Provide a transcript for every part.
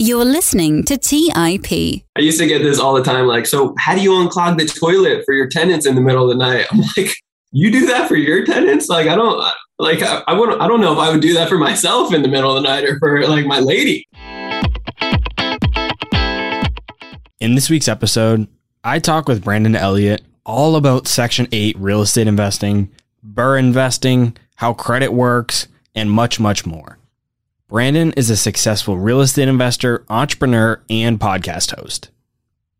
You're listening to TIP. I used to get this all the time like, so how do you unclog the toilet for your tenants in the middle of the night? I'm like, you do that for your tenants? Like, I don't like I, I would I don't know if I would do that for myself in the middle of the night or for like my lady. In this week's episode, I talk with Brandon Elliot all about Section 8 real estate investing, BRRRR investing, how credit works, and much, much more. Brandon is a successful real estate investor, entrepreneur, and podcast host.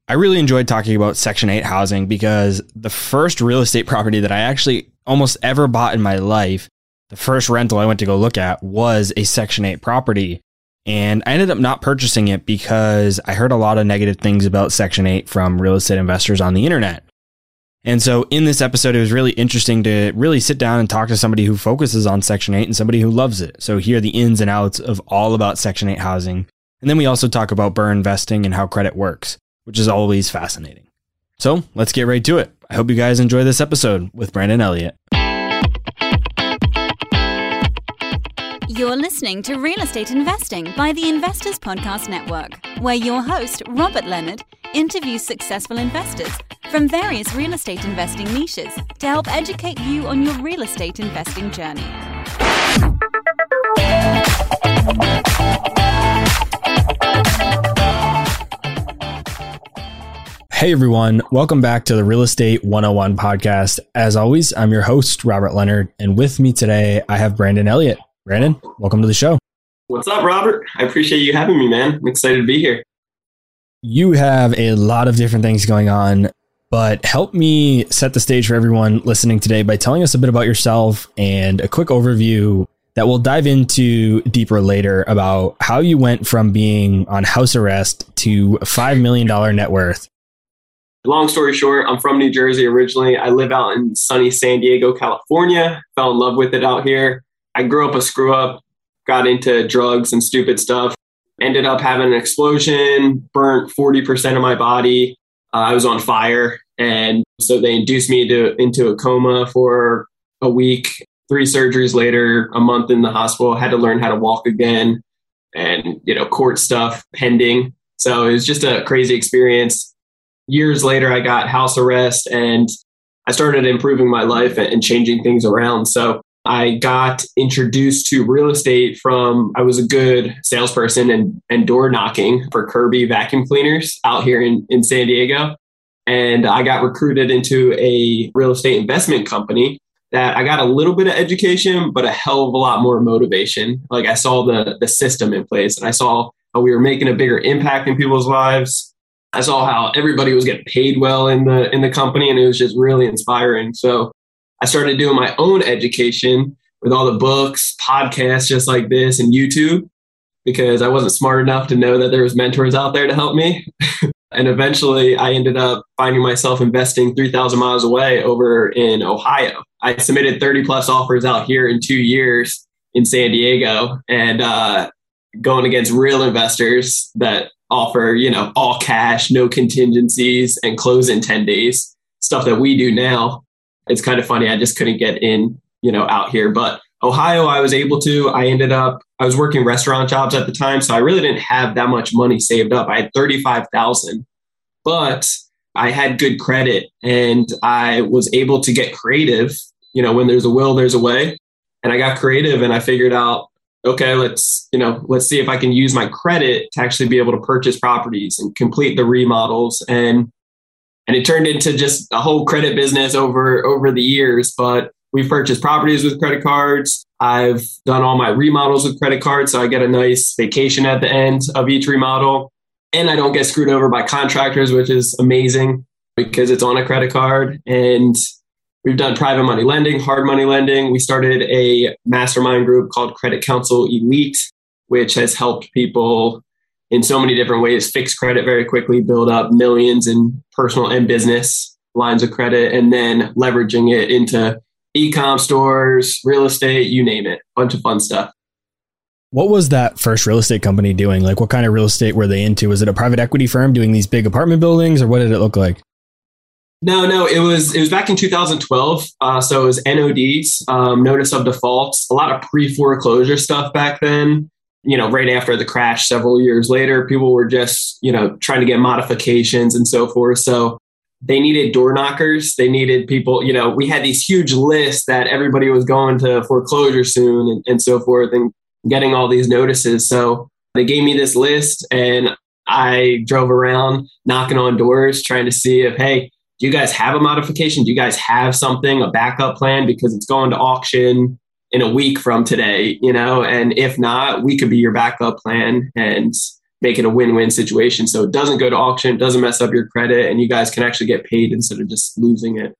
I really enjoyed talking about Section 8 housing because the first real estate property that I actually almost ever bought in my life, the first rental I went to go look at was a Section 8 property. And I ended up not purchasing it because I heard a lot of negative things about Section 8 from real estate investors on the internet. And so in this episode, it was really interesting to really sit down and talk to somebody who focuses on Section 8 and somebody who loves it. So hear the ins and outs of all about Section 8 housing. And then we also talk about BRRRR investing and how credit works, which is always fascinating. So let's get right to it. I hope you guys enjoy this episode with Brandon Elliot. You're listening to Real Estate Investing by the Investors Podcast Network, where your host, Robert Leonard, interviews successful investors from various real estate investing niches to help educate you on your real estate investing journey. Hey everyone, welcome back to the Real Estate 101 podcast. As always, I'm your host, Robert Leonard, and with me today, I have Brandon Elliot. Brandon, welcome to the show. What's up, Robert? I appreciate you having me, man. I'm excited to be here. You have a lot of different things going on, but help me set the stage for everyone listening today by telling us a bit about yourself and a quick overview that we'll dive into deeper later about how you went from being on house arrest to a $5 million net worth. Long story short, I'm from New Jersey originally. I live out in sunny San Diego, California. Fell in love with it out here. I grew up a screw up, got into drugs and stupid stuff, ended up having an explosion, burnt 40% of my body. Uh, I was on fire. And so they induced me to, into a coma for a week. Three surgeries later, a month in the hospital, had to learn how to walk again and, you know, court stuff pending. So it was just a crazy experience. Years later, I got house arrest and I started improving my life and changing things around. So I got introduced to real estate from I was a good salesperson and, and door knocking for Kirby vacuum cleaners out here in, in San Diego. And I got recruited into a real estate investment company that I got a little bit of education, but a hell of a lot more motivation. Like I saw the the system in place and I saw how we were making a bigger impact in people's lives. I saw how everybody was getting paid well in the in the company and it was just really inspiring. So I started doing my own education with all the books, podcasts just like this, and YouTube because I wasn't smart enough to know that there was mentors out there to help me. and eventually I ended up finding myself investing 3,000 miles away over in Ohio. I submitted 30 plus offers out here in two years in San Diego and uh, going against real investors that offer, you know, all cash, no contingencies, and close in 10 days, stuff that we do now it's kind of funny. I just couldn't get in, you know, out here. But Ohio, I was able to. I ended up, I was working restaurant jobs at the time. So I really didn't have that much money saved up. I had 35,000, but I had good credit and I was able to get creative. You know, when there's a will, there's a way. And I got creative and I figured out, okay, let's, you know, let's see if I can use my credit to actually be able to purchase properties and complete the remodels and and it turned into just a whole credit business over over the years but we've purchased properties with credit cards. I've done all my remodels with credit cards so i get a nice vacation at the end of each remodel. And i don't get screwed over by contractors which is amazing because it's on a credit card. And we've done private money lending hard money lending. We started a mastermind group called credit Council elite which has helped people in so many different ways fix credit very quickly, build up millions in personal and business lines of credit, and then leveraging it into e-com stores, real estate, you name it, bunch of fun stuff. What was that first real estate company doing? Like, what kind of real estate were they into? Was it a private equity firm doing these big apartment buildings, or what did it look like? No, no, it was it was back in 2012. Uh, so it was NODs, um, notice of defaults, a lot of pre foreclosure stuff back then you know, right after the crash several years later, people were just, you know, trying to get modifications and so forth. So they needed door knockers. They needed people, you know, we had these huge lists that everybody was going to foreclosure soon and, and so forth and getting all these notices. So they gave me this list and I drove around knocking on doors trying to see if, hey, do you guys have a modification? Do you guys have something, a backup plan? Because it's going to auction in a week from today, you know, and if not, we could be your backup plan and make it a win-win situation. So it doesn't go to auction, it doesn't mess up your credit, and you guys can actually get paid instead of just losing it.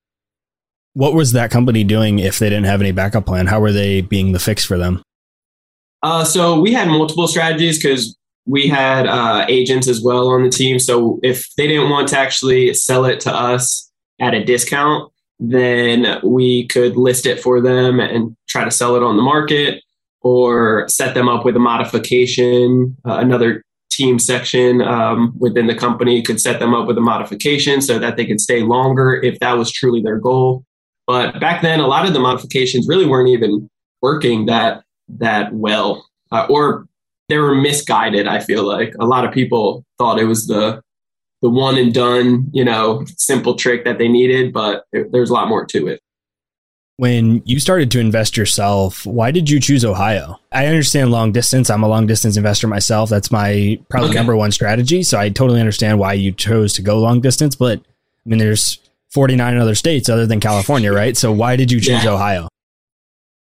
What was that company doing if they didn't have any backup plan? How were they being the fix for them? Uh, so we had multiple strategies because we had uh, agents as well on the team. So if they didn't want to actually sell it to us at a discount, then we could list it for them and try to sell it on the market or set them up with a modification. Uh, another team section um, within the company could set them up with a modification so that they could stay longer if that was truly their goal. But back then, a lot of the modifications really weren't even working that that well, uh, or they were misguided. I feel like a lot of people thought it was the the one and done, you know, simple trick that they needed, but there, there's a lot more to it. When you started to invest yourself, why did you choose Ohio? I understand long distance. I'm a long distance investor myself. That's my probably okay. number one strategy. So I totally understand why you chose to go long distance. But I mean, there's 49 other states other than California, right? So why did you choose yeah. Ohio?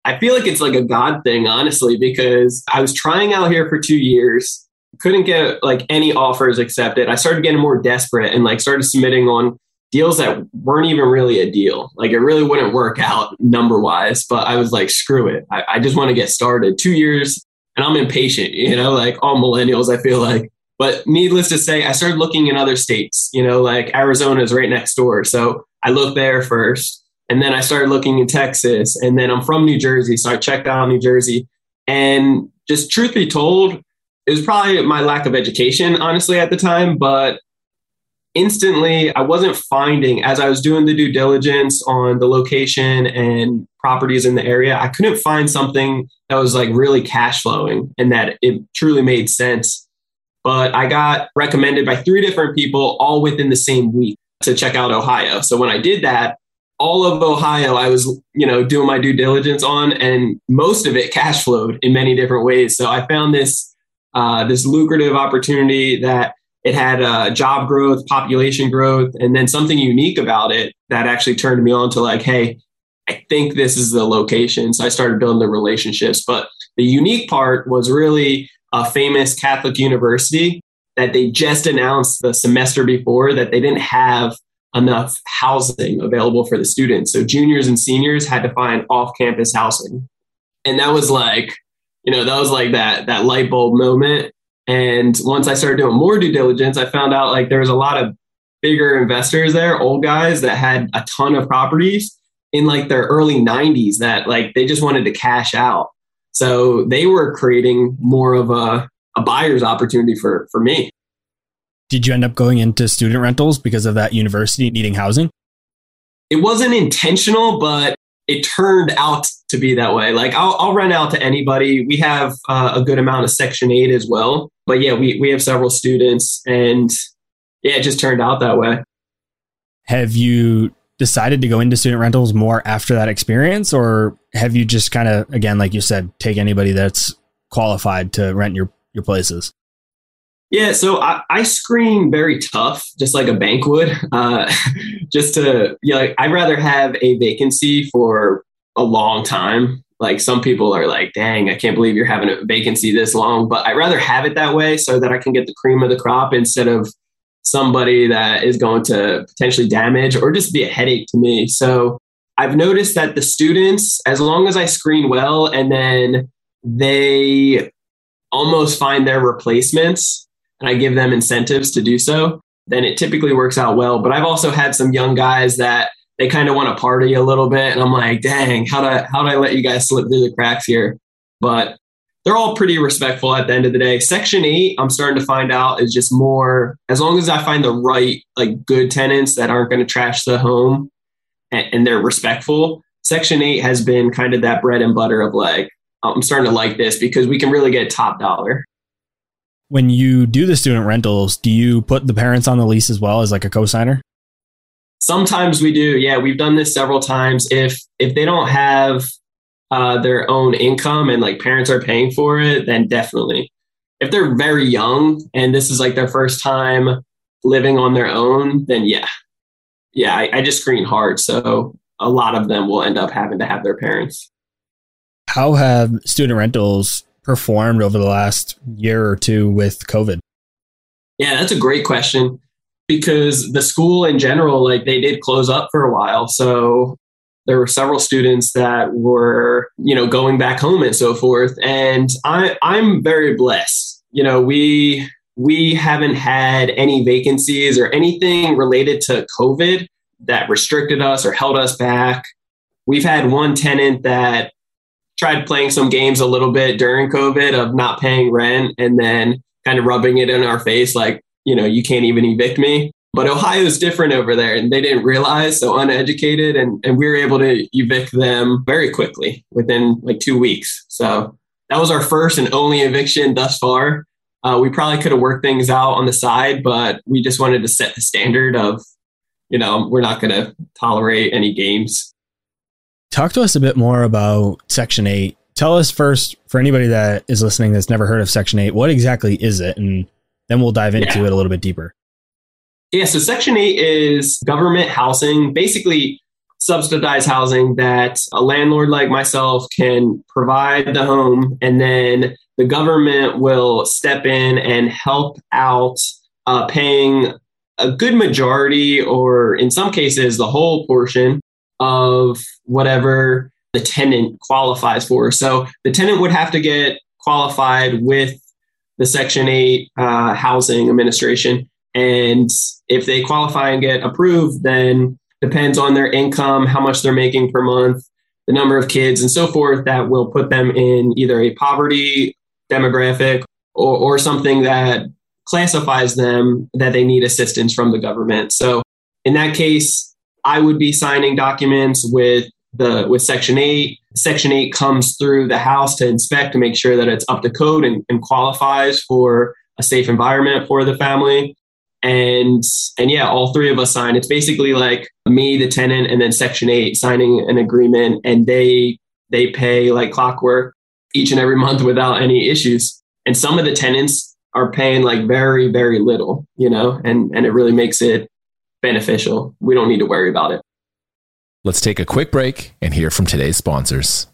I feel like it's like a God thing, honestly, because I was trying out here for two years, couldn't get like any offers accepted. I started getting more desperate and like started submitting on deals that weren't even really a deal. Like it really wouldn't work out number wise, but I was like, screw it. I, I just want to get started. Two years and I'm impatient, you know, like all millennials, I feel like. But needless to say, I started looking in other states, you know, like Arizona is right next door. So I looked there first and then I started looking in Texas. And then I'm from New Jersey. So I checked out New Jersey. And just truth be told, it was probably my lack of education, honestly, at the time. But instantly, I wasn't finding, as I was doing the due diligence on the location and properties in the area, I couldn't find something that was like really cash flowing and that it truly made sense. But I got recommended by three different people all within the same week to check out Ohio. So when I did that, all of Ohio, I was, you know, doing my due diligence on, and most of it cash flowed in many different ways. So I found this uh, this lucrative opportunity that it had uh, job growth, population growth, and then something unique about it that actually turned me on to like, hey, I think this is the location. So I started building the relationships. But the unique part was really a famous Catholic university that they just announced the semester before that they didn't have enough housing available for the students. So juniors and seniors had to find off campus housing. And that was like, you know, that was like that that light bulb moment. And once I started doing more due diligence, I found out like there was a lot of bigger investors there, old guys that had a ton of properties in like their early 90s that like they just wanted to cash out. So they were creating more of a, a buyer's opportunity for for me. Did you end up going into student rentals because of that university needing housing? It wasn't intentional, but it turned out to be that way. Like I'll, I'll rent out to anybody. We have uh, a good amount of Section 8 as well. But yeah, we, we have several students and yeah, it just turned out that way. Have you decided to go into student rentals more after that experience? Or have you just kind of, again, like you said, take anybody that's qualified to rent your, your places? Yeah, so I, I screen very tough, just like a bank would. Uh, just to, you know, I'd rather have a vacancy for a long time. Like some people are like, dang, I can't believe you're having a vacancy this long. But I'd rather have it that way so that I can get the cream of the crop instead of somebody that is going to potentially damage or just be a headache to me. So I've noticed that the students, as long as I screen well and then they almost find their replacements, and I give them incentives to do so, then it typically works out well. But I've also had some young guys that they kind of want to party a little bit, and I'm like, dang, how do I, how do I let you guys slip through the cracks here? But they're all pretty respectful at the end of the day. Section eight, I'm starting to find out is just more as long as I find the right like good tenants that aren't going to trash the home and, and they're respectful. Section eight has been kind of that bread and butter of like I'm starting to like this because we can really get top dollar. When you do the student rentals, do you put the parents on the lease as well as like a cosigner? Sometimes we do. Yeah, we've done this several times. If if they don't have uh, their own income and like parents are paying for it, then definitely. If they're very young and this is like their first time living on their own, then yeah, yeah, I, I just screen hard. So a lot of them will end up having to have their parents. How have student rentals performed over the last year or two with COVID? Yeah, that's a great question because the school in general, like they did close up for a while. So there were several students that were, you know, going back home and so forth. And I, I'm very blessed. You know, we we haven't had any vacancies or anything related to COVID that restricted us or held us back. We've had one tenant that tried playing some games a little bit during COVID of not paying rent and then kind of rubbing it in our face like, you know, you can't even evict me. But Ohio's different over there and they didn't realize, so uneducated, and, and we were able to evict them very quickly within like two weeks. So that was our first and only eviction thus far. Uh, we probably could have worked things out on the side, but we just wanted to set the standard of you know, we're not going to tolerate any games. Talk to us a bit more about Section 8. Tell us first, for anybody that is listening that's never heard of Section 8, what exactly is it? And then we'll dive into yeah. it a little bit deeper. Yeah, so Section 8 is government housing, basically subsidized housing that a landlord like myself can provide the home, and then the government will step in and help out uh, paying a good majority, or in some cases, the whole portion of whatever the tenant qualifies for. So the tenant would have to get qualified with the Section 8 uh, Housing Administration. And if they qualify and get approved, then depends on their income, how much they're making per month, the number of kids, and so forth, that will put them in either a poverty demographic or, or something that classifies them that they need assistance from the government. So in that case, I would be signing documents with the with Section 8. Section 8 comes through the House to inspect to make sure that it's up to code and, and qualifies for a safe environment for the family. And and yeah, all three of us sign. It's basically like me, the tenant, and then Section 8 signing an agreement and they they pay like clockwork each and every month without any issues. And some of the tenants are paying like very, very little, you know, and, and it really makes it beneficial. We don't need to worry about it. Let's take a quick break and hear from today's sponsors.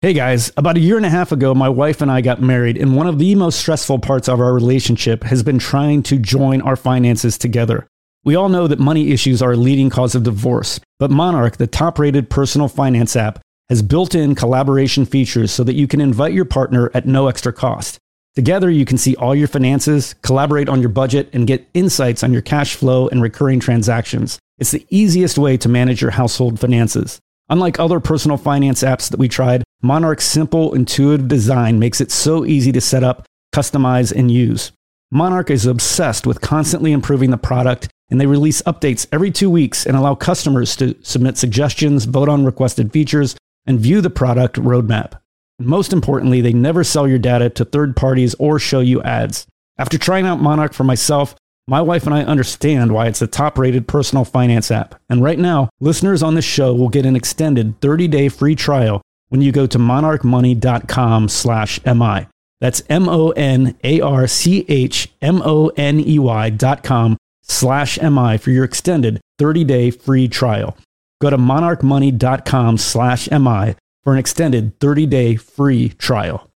Hey guys, about a year and a half ago, my wife and I got married, and one of the most stressful parts of our relationship has been trying to join our finances together. We all know that money issues are a leading cause of divorce, but Monarch, the top rated personal finance app, has built in collaboration features so that you can invite your partner at no extra cost. Together, you can see all your finances, collaborate on your budget, and get insights on your cash flow and recurring transactions. It's the easiest way to manage your household finances. Unlike other personal finance apps that we tried, Monarch's simple, intuitive design makes it so easy to set up, customize, and use. Monarch is obsessed with constantly improving the product, and they release updates every two weeks and allow customers to submit suggestions, vote on requested features, and view the product roadmap. Most importantly, they never sell your data to third parties or show you ads. After trying out Monarch for myself, my wife and I understand why it's the top rated personal finance app. And right now, listeners on this show will get an extended 30 day free trial when you go to monarchmoney.com slash MI. That's M O N A R C H M O N E Y dot com slash MI for your extended 30 day free trial. Go to monarchmoney.com slash MI for an extended 30-day free trial.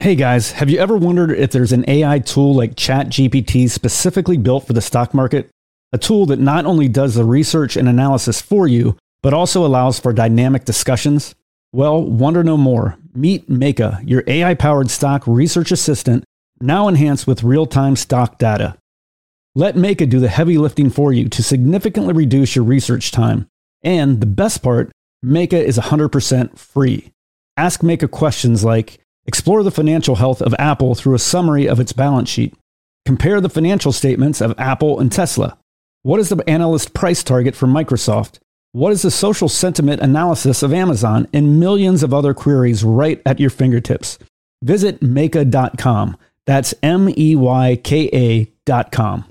Hey guys, have you ever wondered if there's an AI tool like ChatGPT specifically built for the stock market? A tool that not only does the research and analysis for you, but also allows for dynamic discussions? Well, wonder no more. Meet Meyka, your AI powered stock research assistant, now enhanced with real time stock data. Let Meyka do the heavy lifting for you to significantly reduce your research time. And the best part, Meyka is 100% free. Ask Meyka questions like Explore the financial health of Apple through a summary of its balance sheet. Compare the financial statements of Apple and Tesla. What is the analyst price target for Microsoft? What is the social sentiment analysis of Amazon and millions of other queries right at your fingertips? Visit Meyka.com. That's M E Y K A.com.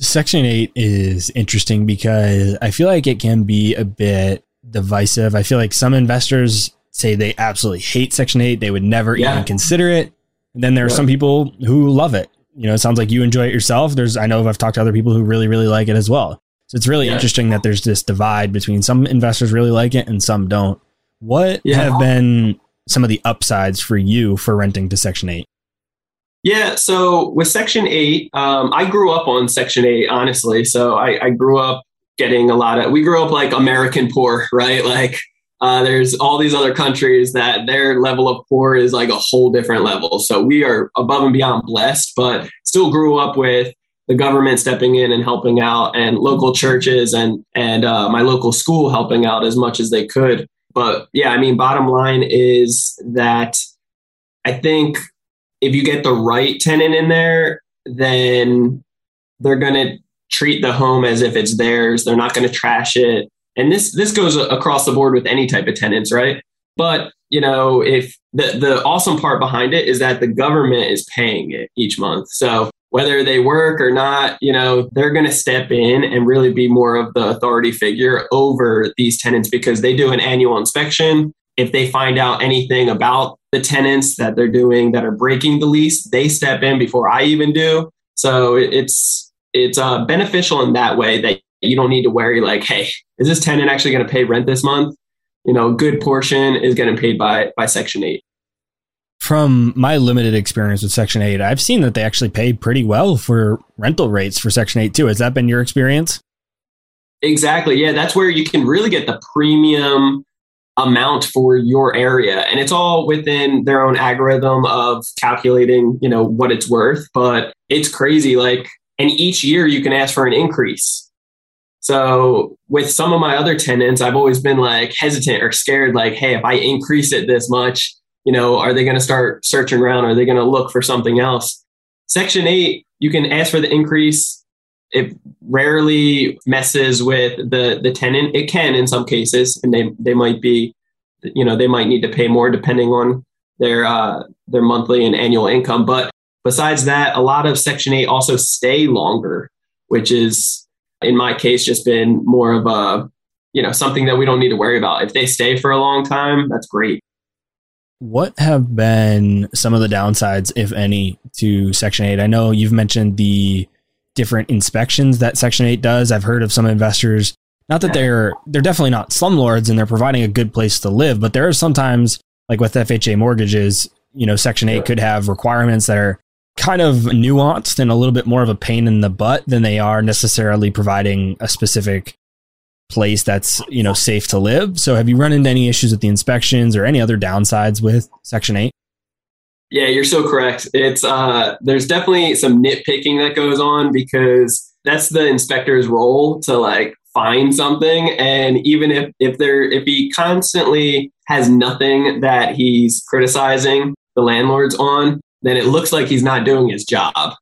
Section 8 is interesting because I feel like it can be a bit divisive. I feel like some investors say they absolutely hate Section 8, they would never yeah. even consider it. And then there are yeah. some people who love it you know, it sounds like you enjoy it yourself. There's, I know I've talked to other people who really, really like it as well. So it's really yeah. interesting that there's this divide between some investors really like it and some don't. What have been some of the upsides for you for renting to Section 8? Yeah, so with Section 8, um, I grew up on Section 8, honestly. So I, I grew up getting a lot of, we grew up like American poor, right? Like uh, there's all these other countries that their level of poor is like a whole different level. So we are above and beyond blessed, but still grew up with the government stepping in and helping out, and local churches and and uh, my local school helping out as much as they could. But yeah, I mean, bottom line is that I think if you get the right tenant in there, then they're going to treat the home as if it's theirs. They're not going to trash it and this this goes across the board with any type of tenants, right? But you know, if the the awesome part behind it is that the government is paying it each month. So whether they work or not, you know, they're going to step in and really be more of the authority figure over these tenants because they do an annual inspection. If they find out anything about the tenants that they're doing that are breaking the lease, they step in before I even do. So it's it's uh, beneficial in that way that you don't need to worry like, hey, is this tenant actually going to pay rent this month? You know, a good portion is getting paid by by Section 8. From my limited experience with Section 8, I've seen that they actually pay pretty well for rental rates for Section 8 too. Has that been your experience? Exactly. Yeah, that's where you can really get the premium amount for your area and it's all within their own algorithm of calculating, you know, what it's worth, but it's crazy like and each year you can ask for an increase so with some of my other tenants, I've always been like hesitant or scared, like, hey, if I increase it this much, you know, are they going to start searching around? Are they going to look for something else? Section eight, you can ask for the increase. It rarely messes with the the tenant. It can in some cases, and they they might be, you know, they might need to pay more depending on their uh, their monthly and annual income. But besides that, a lot of Section eight also stay longer, which is in my case, just been more of a, you know, something that we don't need to worry about. If they stay for a long time, that's great. What have been some of the downsides, if any, to Section 8? I know you've mentioned the different inspections that Section 8 does. I've heard of some investors, not that they're they're definitely not slumlords and they're providing a good place to live, but there are sometimes like with FHA mortgages, you know, Section 8 could have requirements that are kind of nuanced and a little bit more of a pain in the butt than they are necessarily providing a specific place that's you know safe to live so have you run into any issues with the inspections or any other downsides with section 8 yeah you're so correct it's uh there's definitely some nitpicking that goes on because that's the inspector's role to like find something and even if if there if he constantly has nothing that he's criticizing the landlords on then it looks like he's not doing his job.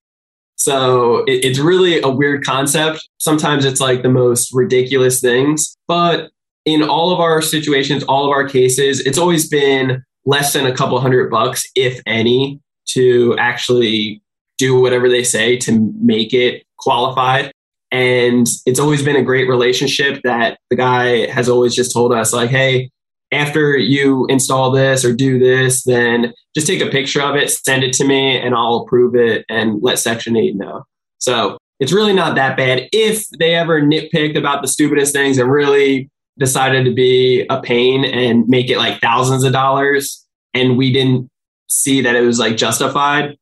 So it, it's really a weird concept. Sometimes it's like the most ridiculous things, but in all of our situations, all of our cases, it's always been less than a couple hundred bucks, if any, to actually do whatever they say to make it qualified. And it's always been a great relationship that the guy has always just told us, like, hey, after you install this or do this, then just take a picture of it, send it to me, and I'll approve it and let Section 8 know. So it's really not that bad. If they ever nitpicked about the stupidest things and really decided to be a pain and make it like thousands of dollars, and we didn't see that it was like justified,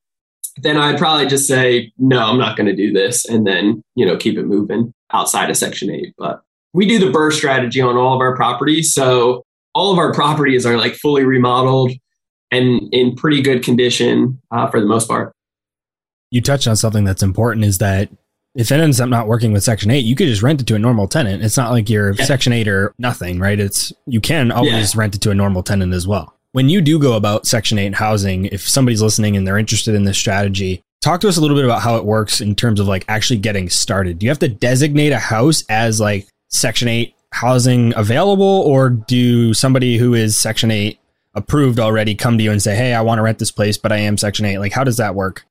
then I'd probably just say, no, I'm not going to do this. And then, you know, keep it moving outside of Section 8. But we do the BRRRR strategy on all of our properties. So all of our properties are like fully remodeled and in pretty good condition uh, for the most part. You touched on something that's important is that if it ends up not working with Section 8, you could just rent it to a normal tenant. It's not like you're yeah. Section 8 or nothing, right? It's you can always yeah. rent it to a normal tenant as well. When you do go about Section 8 housing, if somebody's listening and they're interested in this strategy, talk to us a little bit about how it works in terms of like actually getting started. Do you have to designate a house as like Section 8 housing available, or do somebody who is Section 8 approved already come to you and say, hey, I want to rent this place, but I am Section 8? Like, how does that work?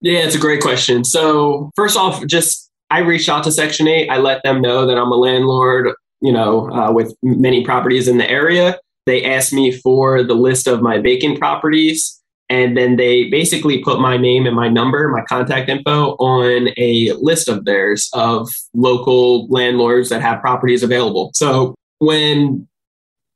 Yeah, it's a great question. So, first off, just I reached out to Section 8. I let them know that I'm a landlord, you know, uh, with many properties in the area. They asked me for the list of my vacant properties. And then they basically put my name and my number, my contact info on a list of theirs of local landlords that have properties available. So when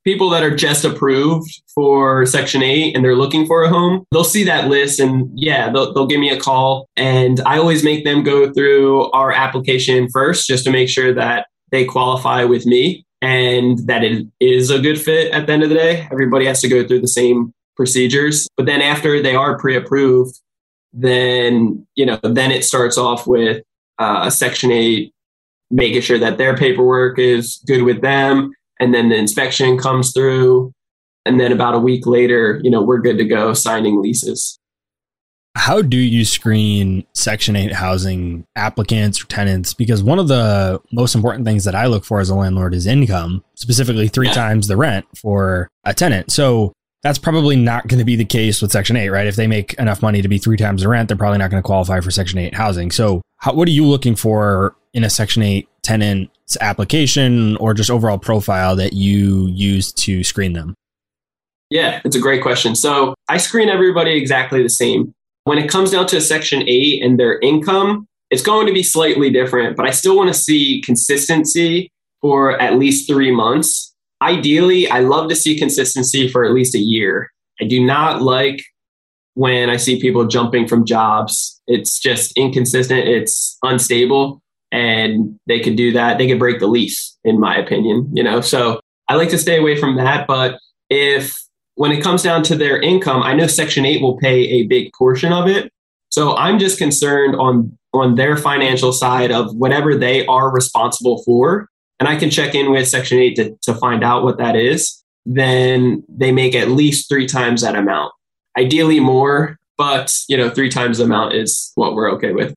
people that are just approved for Section 8 and they're looking for a home, they'll see that list and yeah, they'll, they'll give me a call. And I always make them go through our application first just to make sure that they qualify with me and that it is a good fit at the end of the day. Everybody has to go through the same procedures. But then after they are pre-approved, then you know then it starts off with uh, Section Eight, making sure that their paperwork is good with them, and then the inspection comes through, and then about a week later, you know we're good to go signing leases. How do you screen Section 8 housing applicants or tenants? Because one of the most important things that I look for as a landlord is income, specifically three yeah. times the rent for a tenant. So that's probably not going to be the case with Section 8, right? If they make enough money to be three times the rent, they're probably not going to qualify for Section 8 housing. So, how, what are you looking for in a Section 8 tenant's application or just overall profile that you use to screen them? Yeah, it's a great question. So, I screen everybody exactly the same. When it comes down to Section 8 and their income, it's going to be slightly different, but I still want to see consistency for at least three months ideally, I love to see consistency for at least a year. I do not like when I see people jumping from jobs. It's just inconsistent, it's unstable, and they could do that. They could break the lease, in my opinion, you know. So I like to stay away from that. But if when it comes down to their income, I know Section 8 will pay a big portion of it. So I'm just concerned on on their financial side of whatever they are responsible for and I can check in with Section 8 to, to find out what that is, then they make at least three times that amount. Ideally more, but you know, three times the amount is what we're okay with.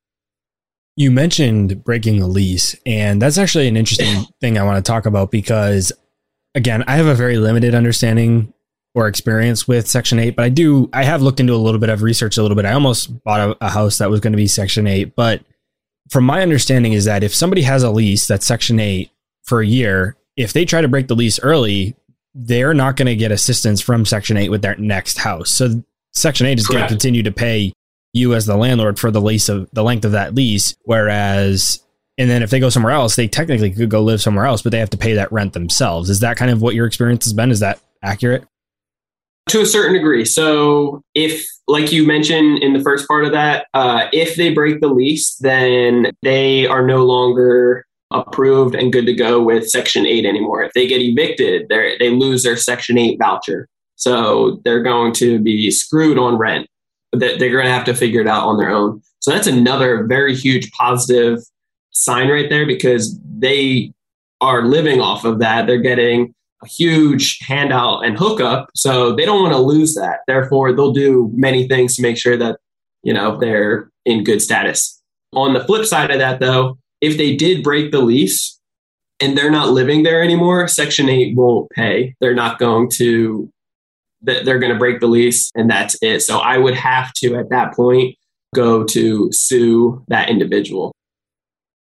You mentioned breaking a lease, and that's actually an interesting thing I want to talk about because again, I have a very limited understanding or experience with Section 8, but I do I have looked into a little bit, I've researched a little bit. I almost bought a, a house that was going to be Section 8, but from my understanding is that if somebody has a lease that's Section 8 for a year, if they try to break the lease early, they're not going to get assistance from Section 8 with their next house. So Section 8 is going to continue to pay you as the landlord for the lease of the length of that lease. Whereas, and then if they go somewhere else, they technically could go live somewhere else, but they have to pay that rent themselves. Is that kind of what your experience has been? Is that accurate? To a certain degree. So, if, like you mentioned in the first part of that, uh, if they break the lease, then they are no longer approved and good to go with Section 8 anymore. If they get evicted, they they lose their Section 8 voucher. So they're going to be screwed on rent. That they're going to have to figure it out on their own. So that's another very huge positive sign right there because they are living off of that. They're getting a huge handout and hookup. So they don't want to lose that. Therefore, they'll do many things to make sure that, you know, they're in good status. On the flip side of that, though, if they did break the lease and they're not living there anymore, Section 8 won't pay. They're not going to, they're going to break the lease and that's it. So I would have to, at that point, go to sue that individual.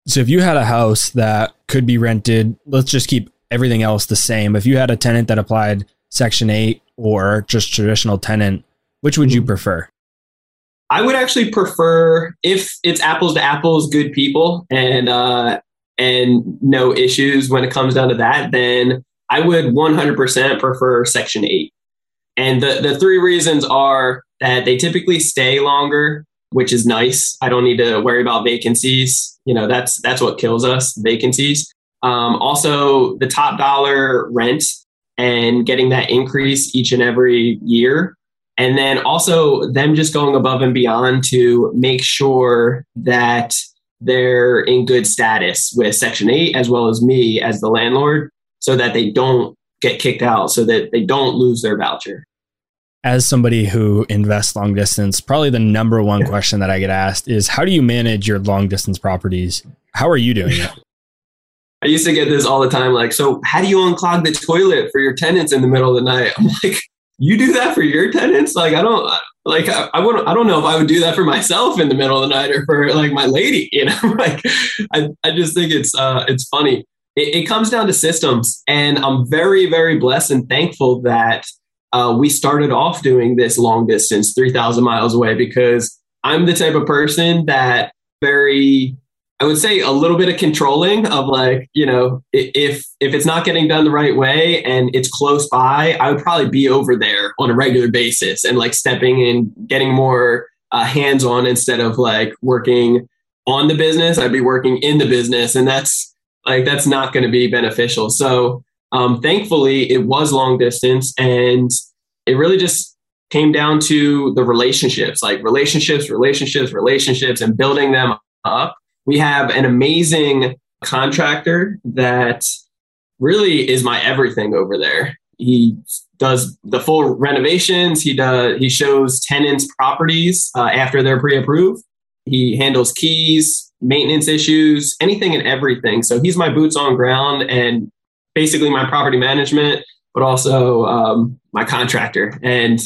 So if you had a house that could be rented, let's just keep everything else the same. If you had a tenant that applied Section 8 or just traditional tenant, which would you Mhm. prefer? I would actually prefer if it's apples to apples, good people, and uh, and no issues when it comes down to that. Then I would 100% prefer Section Eight, and the the three reasons are that they typically stay longer, which is nice. I don't need to worry about vacancies. You know, that's that's what kills us vacancies. Um, also, the top dollar rent and getting that increase each and every year and then also them just going above and beyond to make sure that they're in good status with Section 8 as well as me as the landlord so that they don't get kicked out, so that they don't lose their voucher. As somebody who invests long distance, probably the number one question that I get asked is how do you manage your long distance properties? How are you doing it? I used to get this all the time like, so how do you unclog the toilet for your tenants in the middle of the night? I'm like, you do that for your tenants? Like, I don't like, I, I wouldn't, I don't know if I would do that for myself in the middle of the night or for like my lady, you know, like, I, I just think it's, uh, it's funny. It, it comes down to systems and I'm very, very blessed and thankful that, uh, we started off doing this long distance 3000 miles away because I'm the type of person that very I would say a little bit of controlling of like, you know, if if it's not getting done the right way and it's close by, I would probably be over there on a regular basis and like stepping in, getting more uh, hands on instead of like working on the business. I'd be working in the business, and that's like that's not going to be beneficial. So, um, thankfully, it was long distance, and it really just came down to the relationships, like relationships, relationships, relationships, and building them up we have an amazing contractor that really is my everything over there. He does the full renovations. He does. He shows tenants properties uh, after they're pre-approved. He handles keys, maintenance issues, anything and everything. So he's my boots on ground and basically my property management, but also um, my contractor. And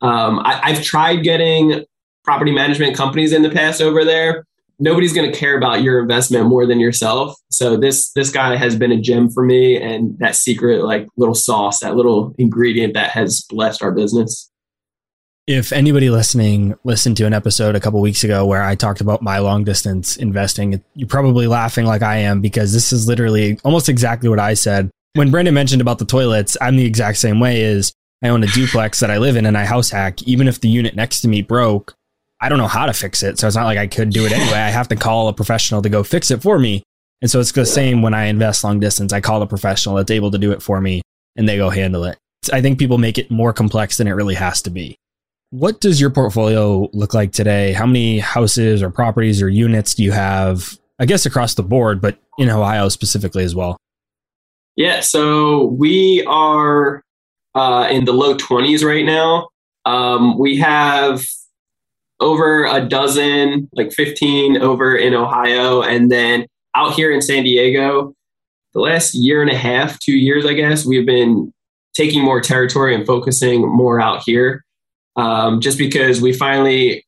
um, I, I've tried getting property management companies in the past over there nobody's going to care about your investment more than yourself. So this this guy has been a gem for me, and that secret like little sauce, that little ingredient that has blessed our business. If anybody listening listened to an episode a couple weeks ago where I talked about my long distance investing, you're probably laughing like I am because this is literally almost exactly what I said. When Brandon mentioned about the toilets, I'm the exact same way is I own a duplex that I live in and I house hack. Even if the unit next to me broke, I don't know how to fix it. So it's not like I could do it anyway. I have to call a professional to go fix it for me. And so it's the same when I invest long distance. I call a professional that's able to do it for me and they go handle it. I think people make it more complex than it really has to be. What does your portfolio look like today? How many houses or properties or units do you have? I guess across the board, but in Ohio specifically as well. Yeah, so we are uh, in the low 20s right now. Um, we have over a dozen, like 15 over in Ohio, and then out here in San Diego, the last year and a half, two years, I guess, we've been taking more territory and focusing more out here um, just because we finally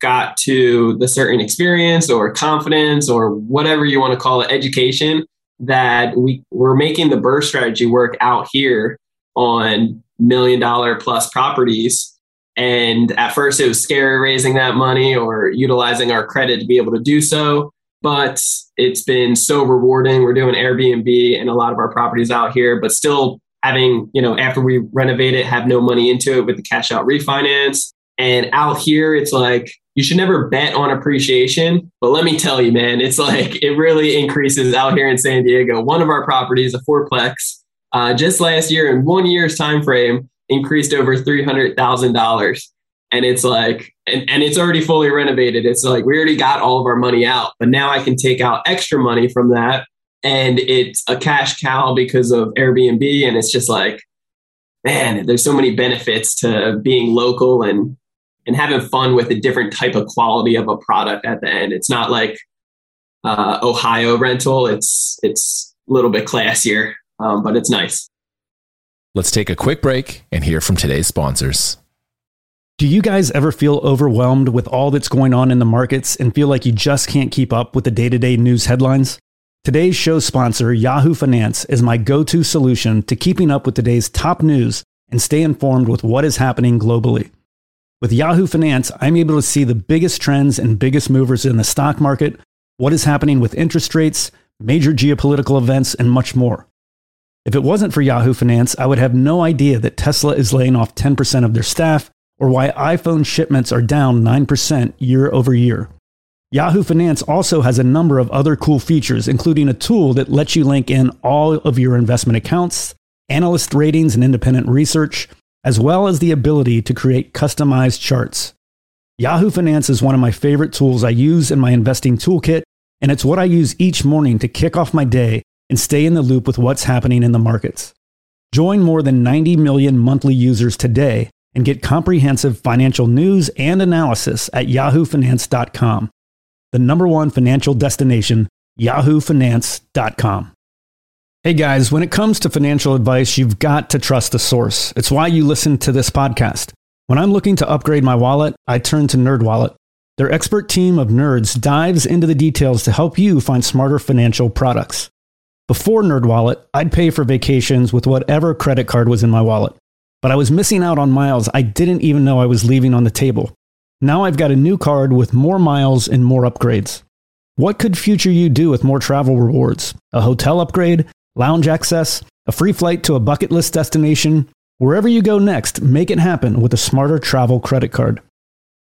got to the certain experience or confidence or whatever you want to call it, education that we we're making the BRRRR strategy work out here on million dollar plus properties. And at first it was scary raising that money or utilizing our credit to be able to do so. But it's been so rewarding. We're doing Airbnb and a lot of our properties out here, but still having, you know, after we renovate it, have no money into it with the cash out refinance. And out here, it's like you should never bet on appreciation. But let me tell you, man, it's like it really increases out here in San Diego. One of our properties, a fourplex, uh, just last year in one year's time frame, increased over three hundred thousand dollars. And it's like, and, and it's already fully renovated. It's like we already got all of our money out, but now I can take out extra money from that. And it's a cash cow because of Airbnb. And it's just like, man, there's so many benefits to being local and and having fun with a different type of quality of a product at the end. It's not like uh, Ohio rental. It's it's a little bit classier, um, but it's nice. Let's take a quick break and hear from today's sponsors. Do you guys ever feel overwhelmed with all that's going on in the markets and feel like you just can't keep up with the day to day news headlines? Today's show sponsor, Yahoo Finance, is my go to solution to keeping up with today's top news and stay informed with what is happening globally. With Yahoo Finance, I'm able to see the biggest trends and biggest movers in the stock market, what is happening with interest rates, major geopolitical events, and much more. If it wasn't for Yahoo Finance, I would have no idea that Tesla is laying off 10% of their staff or why iPhone shipments are down 9% year over year. Yahoo Finance also has a number of other cool features, including a tool that lets you link in all of your investment accounts, analyst ratings, and independent research, as well as the ability to create customized charts. Yahoo Finance is one of my favorite tools I use in my investing toolkit, and it's what I use each morning to kick off my day and stay in the loop with what's happening in the markets. Join more than 90 million monthly users today and get comprehensive financial news and analysis at yahoofinance.com. The number one financial destination, yahoofinance.com. Hey guys, when it comes to financial advice, you've got to trust the source. It's why you listen to this podcast. When I'm looking to upgrade my wallet, I turn to NerdWallet. Their expert team of nerds dives into the details to help you find smarter financial products. Before NerdWallet, I'd pay for vacations with whatever credit card was in my wallet but I was missing out on miles I didn't even know I was leaving on the table. Now I've got a new card with more miles and more upgrades. What could future you do with more travel rewards? A hotel upgrade, lounge access, a free flight to a bucket list destination? Wherever you go next, make it happen with a smarter travel credit card.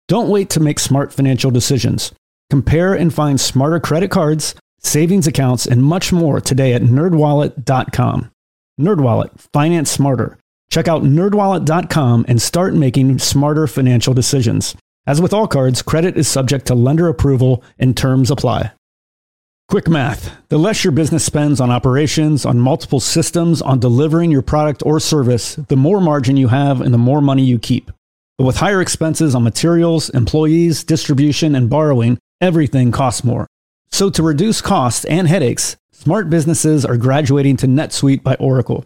Don't wait to make smart financial decisions. Compare and find smarter credit cards, savings accounts, and much more today at nerdwallet.com. Nerdwallet, finance smarter. Check out nerdwallet.com and start making smarter financial decisions. As with all cards, credit is subject to lender approval and terms apply. Quick math the less your business spends on operations, on multiple systems, on delivering your product or service, the more margin you have and the more money you keep. But with higher expenses on materials, employees, distribution, and borrowing, everything costs more. So to reduce costs and headaches, smart businesses are graduating to NetSuite by Oracle.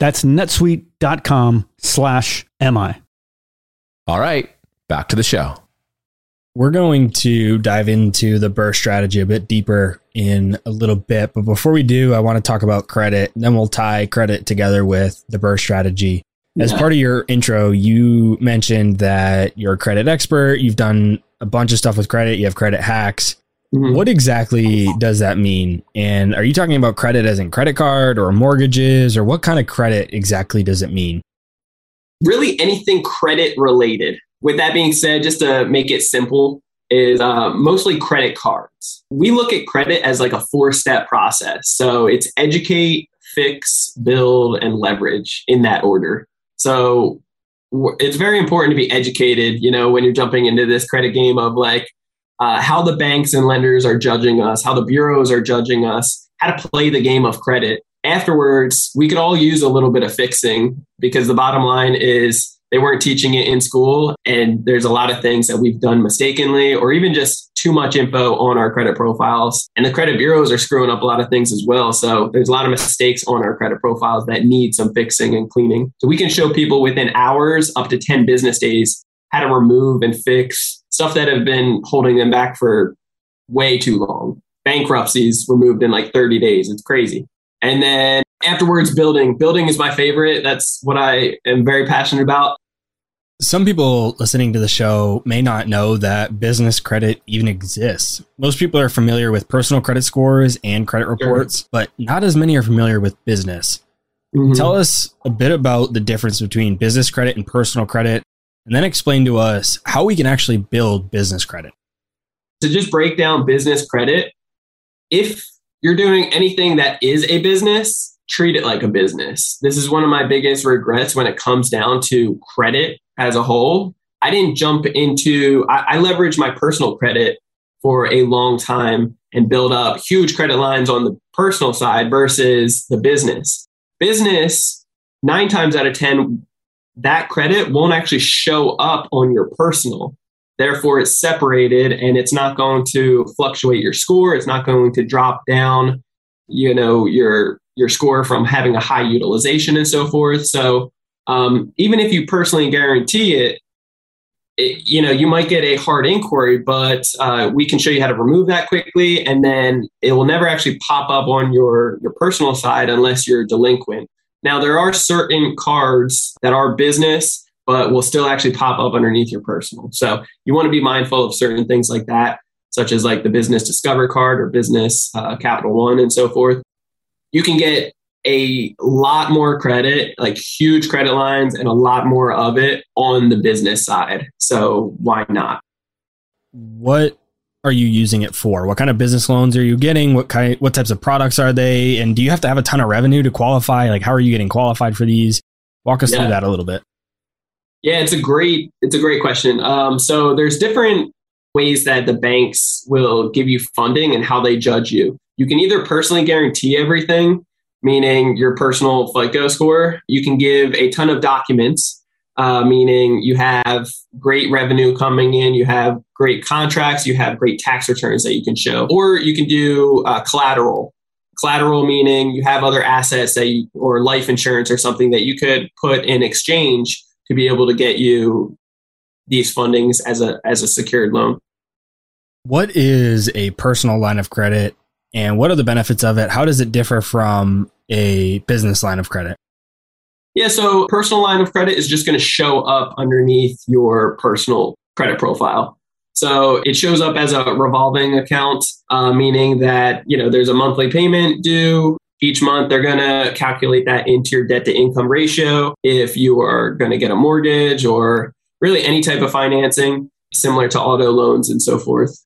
that's netsuite.com slash MI. All right, back to the show. We're going to dive into the BRRRR strategy a bit deeper in a little bit. But before we do, I want to talk about credit. And Then we'll tie credit together with the BRRRR strategy. As part of your intro, you mentioned that you're a credit expert. You've done a bunch of stuff with credit. You have credit hacks. Mm-hmm. What exactly does that mean? And are you talking about credit as in credit card or mortgages or what kind of credit exactly does it mean? Really, anything credit related. With that being said, just to make it simple, is uh, mostly credit cards. We look at credit as like a four step process. So it's educate, fix, build, and leverage in that order. So it's very important to be educated, you know, when you're jumping into this credit game of like, uh, how the banks and lenders are judging us, how the bureaus are judging us, how to play the game of credit. Afterwards, we could all use a little bit of fixing because the bottom line is they weren't teaching it in school. And there's a lot of things that we've done mistakenly or even just too much info on our credit profiles. And the credit bureaus are screwing up a lot of things as well. So there's a lot of mistakes on our credit profiles that need some fixing and cleaning. So we can show people within hours up to 10 business days how to remove and fix stuff that have been holding them back for way too long. Bankruptcies removed in like 30 days. It's crazy. And then afterwards, building. Building is my favorite. That's what I am very passionate about. Some people listening to the show may not know that business credit even exists. Most people are familiar with personal credit scores and credit reports, sure. but not as many are familiar with business. Mm-hmm. Tell us a bit about the difference between business credit and personal credit, and then explain to us how we can actually build business credit. To just break down business credit, if you're doing anything that is a business, treat it like a business. This is one of my biggest regrets when it comes down to credit as a whole. I didn't jump into, I, I leveraged my personal credit for a long time and build up huge credit lines on the personal side versus the business. Business, nine times out of 10, that credit won't actually show up on your personal. Therefore, it's separated and it's not going to fluctuate your score. It's not going to drop down, you know, your your score from having a high utilization and so forth. So um, even if you personally guarantee it, it, you know, you might get a hard inquiry, but uh, we can show you how to remove that quickly, and then it will never actually pop up on your your personal side unless you're delinquent. Now, there are certain cards that are business, but will still actually pop up underneath your personal. So you want to be mindful of certain things like that, such as like the business Discover card or business uh, Capital One and so forth you can get a lot more credit, like huge credit lines, and a lot more of it on the business side. So why not? What are you using it for? What kind of business loans are you getting? What kind what types of products are they? And do you have to have a ton of revenue to qualify? Like how are you getting qualified for these? Walk us yeah. through that a little bit. Yeah, it's a great it's a great question. Um, so there's different ways that the banks will give you funding and how they judge you. You can either personally guarantee everything, meaning your personal FICO score. You can give a ton of documents, uh, meaning you have great revenue coming in, you have great contracts, you have great tax returns that you can show. Or you can do uh, collateral. Collateral meaning you have other assets that you, or life insurance or something that you could put in exchange to be able to get you these fundings as a as a secured loan. What is a personal line of credit and what are the benefits of it? How does it differ from a business line of credit? Yeah, so personal line of credit is just going to show up underneath your personal credit profile. So it shows up as a revolving account, uh, meaning that you know there's a monthly payment due each month. They're going to calculate that into your debt to income ratio if you are going to get a mortgage or really any type of financing, similar to auto loans and so forth.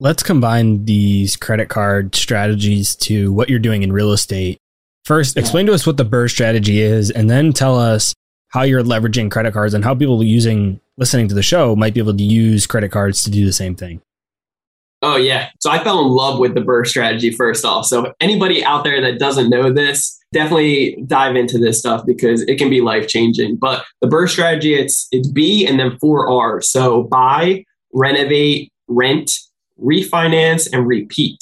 Let's combine these credit card strategies to what you're doing in real estate. First, explain to us what the BRRRR strategy is, and then tell us how you're leveraging credit cards and how people using listening to the show might be able to use credit cards to do the same thing. Oh yeah. So I fell in love with the BRRRR strategy first off. So anybody out there that doesn't know this, definitely dive into this stuff because it can be life changing. But the BRRRR strategy, it's it's B and then four R. So buy, renovate, rent, refinance, and repeat.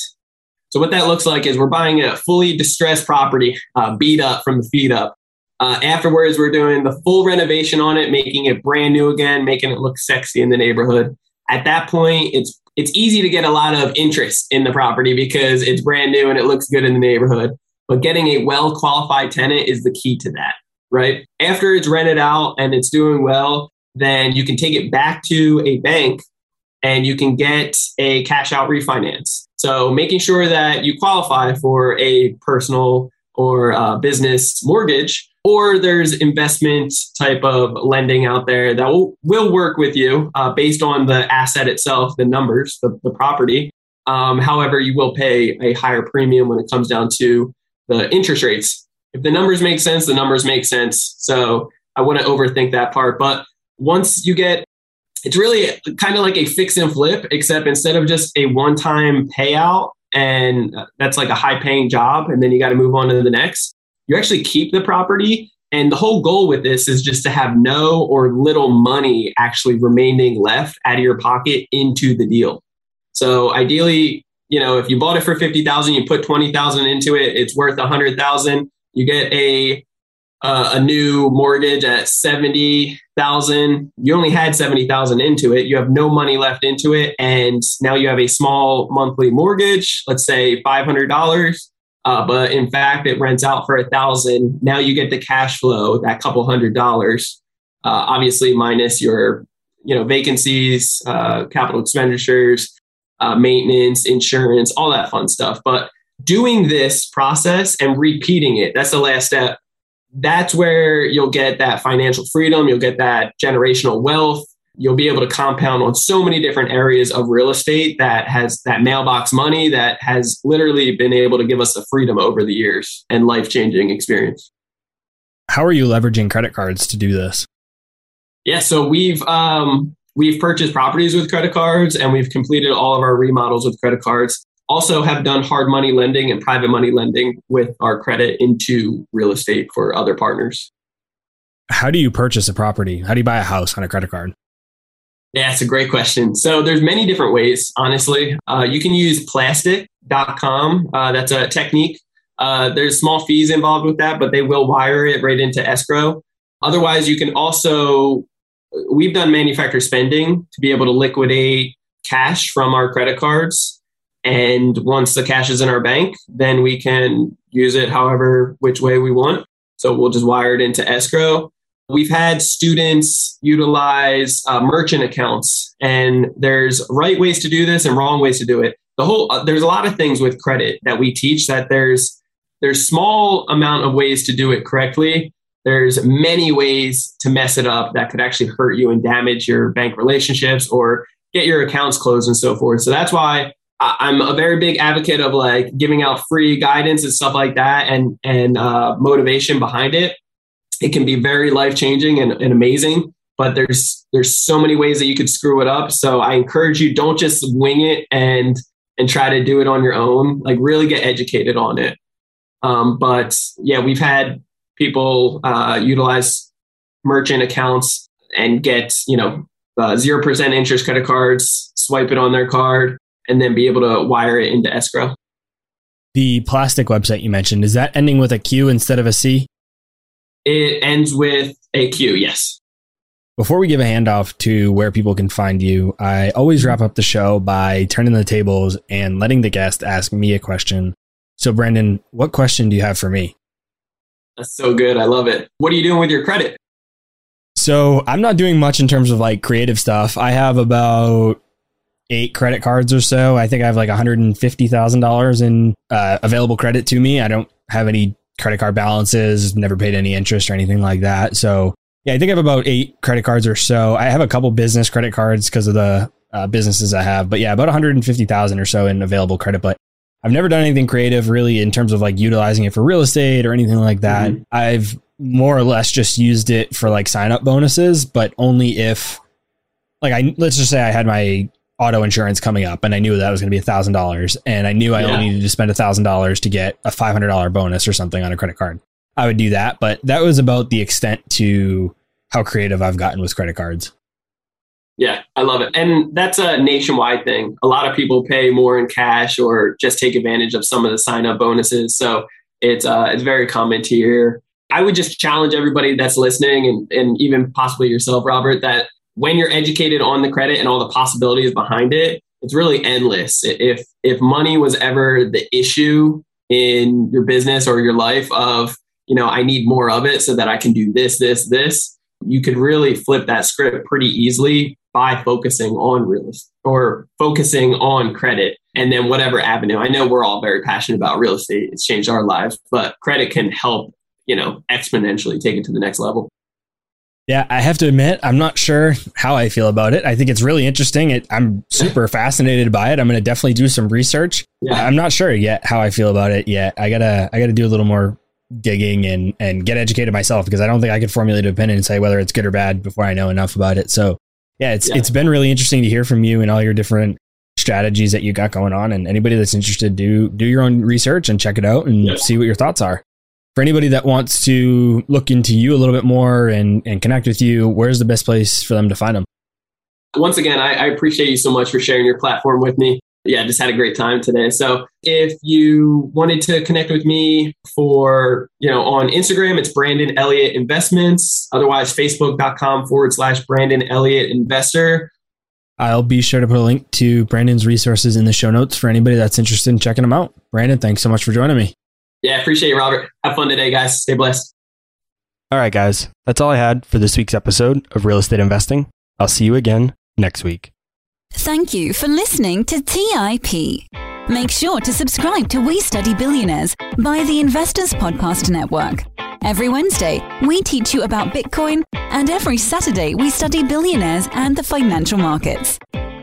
So what that looks like is we're buying a fully distressed property, uh, beat up from the feet up. Uh, afterwards, we're doing the full renovation on it, making it brand new again, making it look sexy in the neighborhood. At that point, it's it's easy to get a lot of interest in the property because it's brand new and it looks good in the neighborhood. But getting a well qualified tenant is the key to that, right? After it's rented out and it's doing well, then you can take it back to a bank and you can get a cash out refinance. So making sure that you qualify for a personal or uh, business mortgage, or there's investment type of lending out there that will, will work with you uh, based on the asset itself, the numbers, the, the property. Um, however, you will pay a higher premium when it comes down to the interest rates. If the numbers make sense, the numbers make sense. So I wouldn't overthink that part. But once you get it's really kind of like a fix and flip, except instead of just a one time payout and uh, that's like a high paying job, and then you got to move on to the next, you actually keep the property. And the whole goal with this is just to have no or little money actually remaining left out of your pocket into the deal. So ideally, you know, if you bought it for 50,000, you put 20,000 into it, it's worth 100,000. You get a uh, a new mortgage at 70,000. You only had 70,000 into it. You have no money left into it. And now you have a small monthly mortgage, let's say $500. Uh, but in fact, it rents out for a thousand. Now you get the cash flow, that couple hundred dollars. uh, obviously minus your you know vacancies, uh, capital expenditures, uh, maintenance, insurance, all that fun stuff. But doing this process and repeating it, that's the last step. That's where you'll get that financial freedom, you'll get that generational wealth. You'll be able to compound on so many different areas of real estate that has that mailbox money that has literally been able to give us the freedom over the years and life changing experience. How are you leveraging credit cards to do this? Yeah, so we've um, we've purchased properties with credit cards and we've completed all of our remodels with credit cards. Also, have done hard money lending and private money lending with our credit into real estate for other partners. How do you purchase a property? How do you buy a house on a credit card? Yeah, it's a great question. So there's many different ways, honestly. Uh, you can use plastiq.com. Uh, that's a technique. Uh, there's small fees involved with that, but they will wire it right into escrow. Otherwise, you can also we've done manufactured spending to be able to liquidate cash from our credit cards. And once the cash is in our bank, then we can use it however which way we want. So we'll just wire it into escrow. We've had students utilize uh, merchant accounts, and there's right ways to do this and wrong ways to do it. The whole uh, there's a lot of things with credit that we teach that there's there's small amount of ways to do it correctly, there's many ways to mess it up that could actually hurt you and damage your bank relationships or get your accounts closed and so forth. So that's why I'm a very big advocate of like giving out free guidance and stuff like that and and uh, motivation behind it. It can be very life changing and, and amazing, but there's there's so many ways that you could screw it up. So I encourage you don't just wing it and and try to do it on your own. Like really get educated on it. Um, but yeah, we've had people uh, utilize merchant accounts and get you know uh, zero percent interest credit cards, swipe it on their card, and then be able to wire it into escrow. The Plastiq website you mentioned is that ending with a Q instead of a C? It ends with a Q. Yes. Before we give a handoff to where people can find you, I always wrap up the show by turning the tables and letting the guest ask me a question. So, Brandon, what question do you have for me? That's so good. I love it. What are you doing with your credit? So I'm not doing much in terms of like creative stuff. I have about eight credit cards or so. I think I have like $150,000 in uh, available credit to me. I don't have any credit card balances, never paid any interest or anything like that. So yeah, I think I have about eight credit cards or so. I have a couple business credit cards because of the uh, businesses I have, but yeah, about 150,000 or so in available credit. But I've never done anything creative really in terms of like utilizing it for real estate or anything like that. Mm-hmm. I've more or less just used it for like sign up bonuses, but only if like I let's just say I had my auto insurance coming up and I knew that was going to be a thousand dollars and I knew I yeah. only needed to spend a thousand dollars to get a five hundred dollar bonus or something on a credit card. I would do that, but that was about the extent to how creative I've gotten with credit cards. Yeah, I love it. And that's a nationwide thing. A lot of people pay more in cash or just take advantage of some of the sign up bonuses. So it's uh, it's very common to hear. I would just challenge everybody that's listening and, and even possibly yourself, Robert, that when you're educated on the credit and all the possibilities behind it, it's really endless. If if money was ever the issue in your business or your life of, you know, I need more of it so that I can do this, this, this, you could really flip that script pretty easily by focusing on real estate or focusing on credit and then whatever avenue. I know we're all very passionate about real estate. It's changed our lives, but credit can help, you know, exponentially take it to the next level. Yeah, I have to admit, I'm not sure how I feel about it. I think it's really interesting. It, I'm super fascinated by it. I'm going to definitely do some research. Yeah. I'm not sure yet how I feel about it yet. I gotta, I gotta do a little more digging and and get educated myself because I don't think I could formulate an opinion and say whether it's good or bad before I know enough about it. So yeah, it's yeah. it's been really interesting to hear from you and all your different strategies that you got going on. And anybody that's interested, do do your own research and check it out and yeah. see what your thoughts are. For anybody that wants to look into you a little bit more and and connect with you, where's the best place for them to find them? Once again, I, I appreciate you so much for sharing your platform with me yeah, just had a great time today. So if you wanted to connect with me for, you know, on Instagram, it's Brandon Elliot Investments. Otherwise, facebook.com forward slash Brandon Elliot Investor. I'll be sure to put a link to Brandon's resources in the show notes for anybody that's interested in checking them out. Brandon, thanks so much for joining me. Yeah, appreciate you, Robert. Have fun today, guys. Stay blessed. All right, guys, that's all I had for this week's episode of Real Estate Investing. I'll see you again next week. Thank you for listening to TIP. Make sure to subscribe to We Study Billionaires by the Investors Podcast Network. Every Wednesday, we teach you about Bitcoin, and every Saturday, we study billionaires and the financial markets.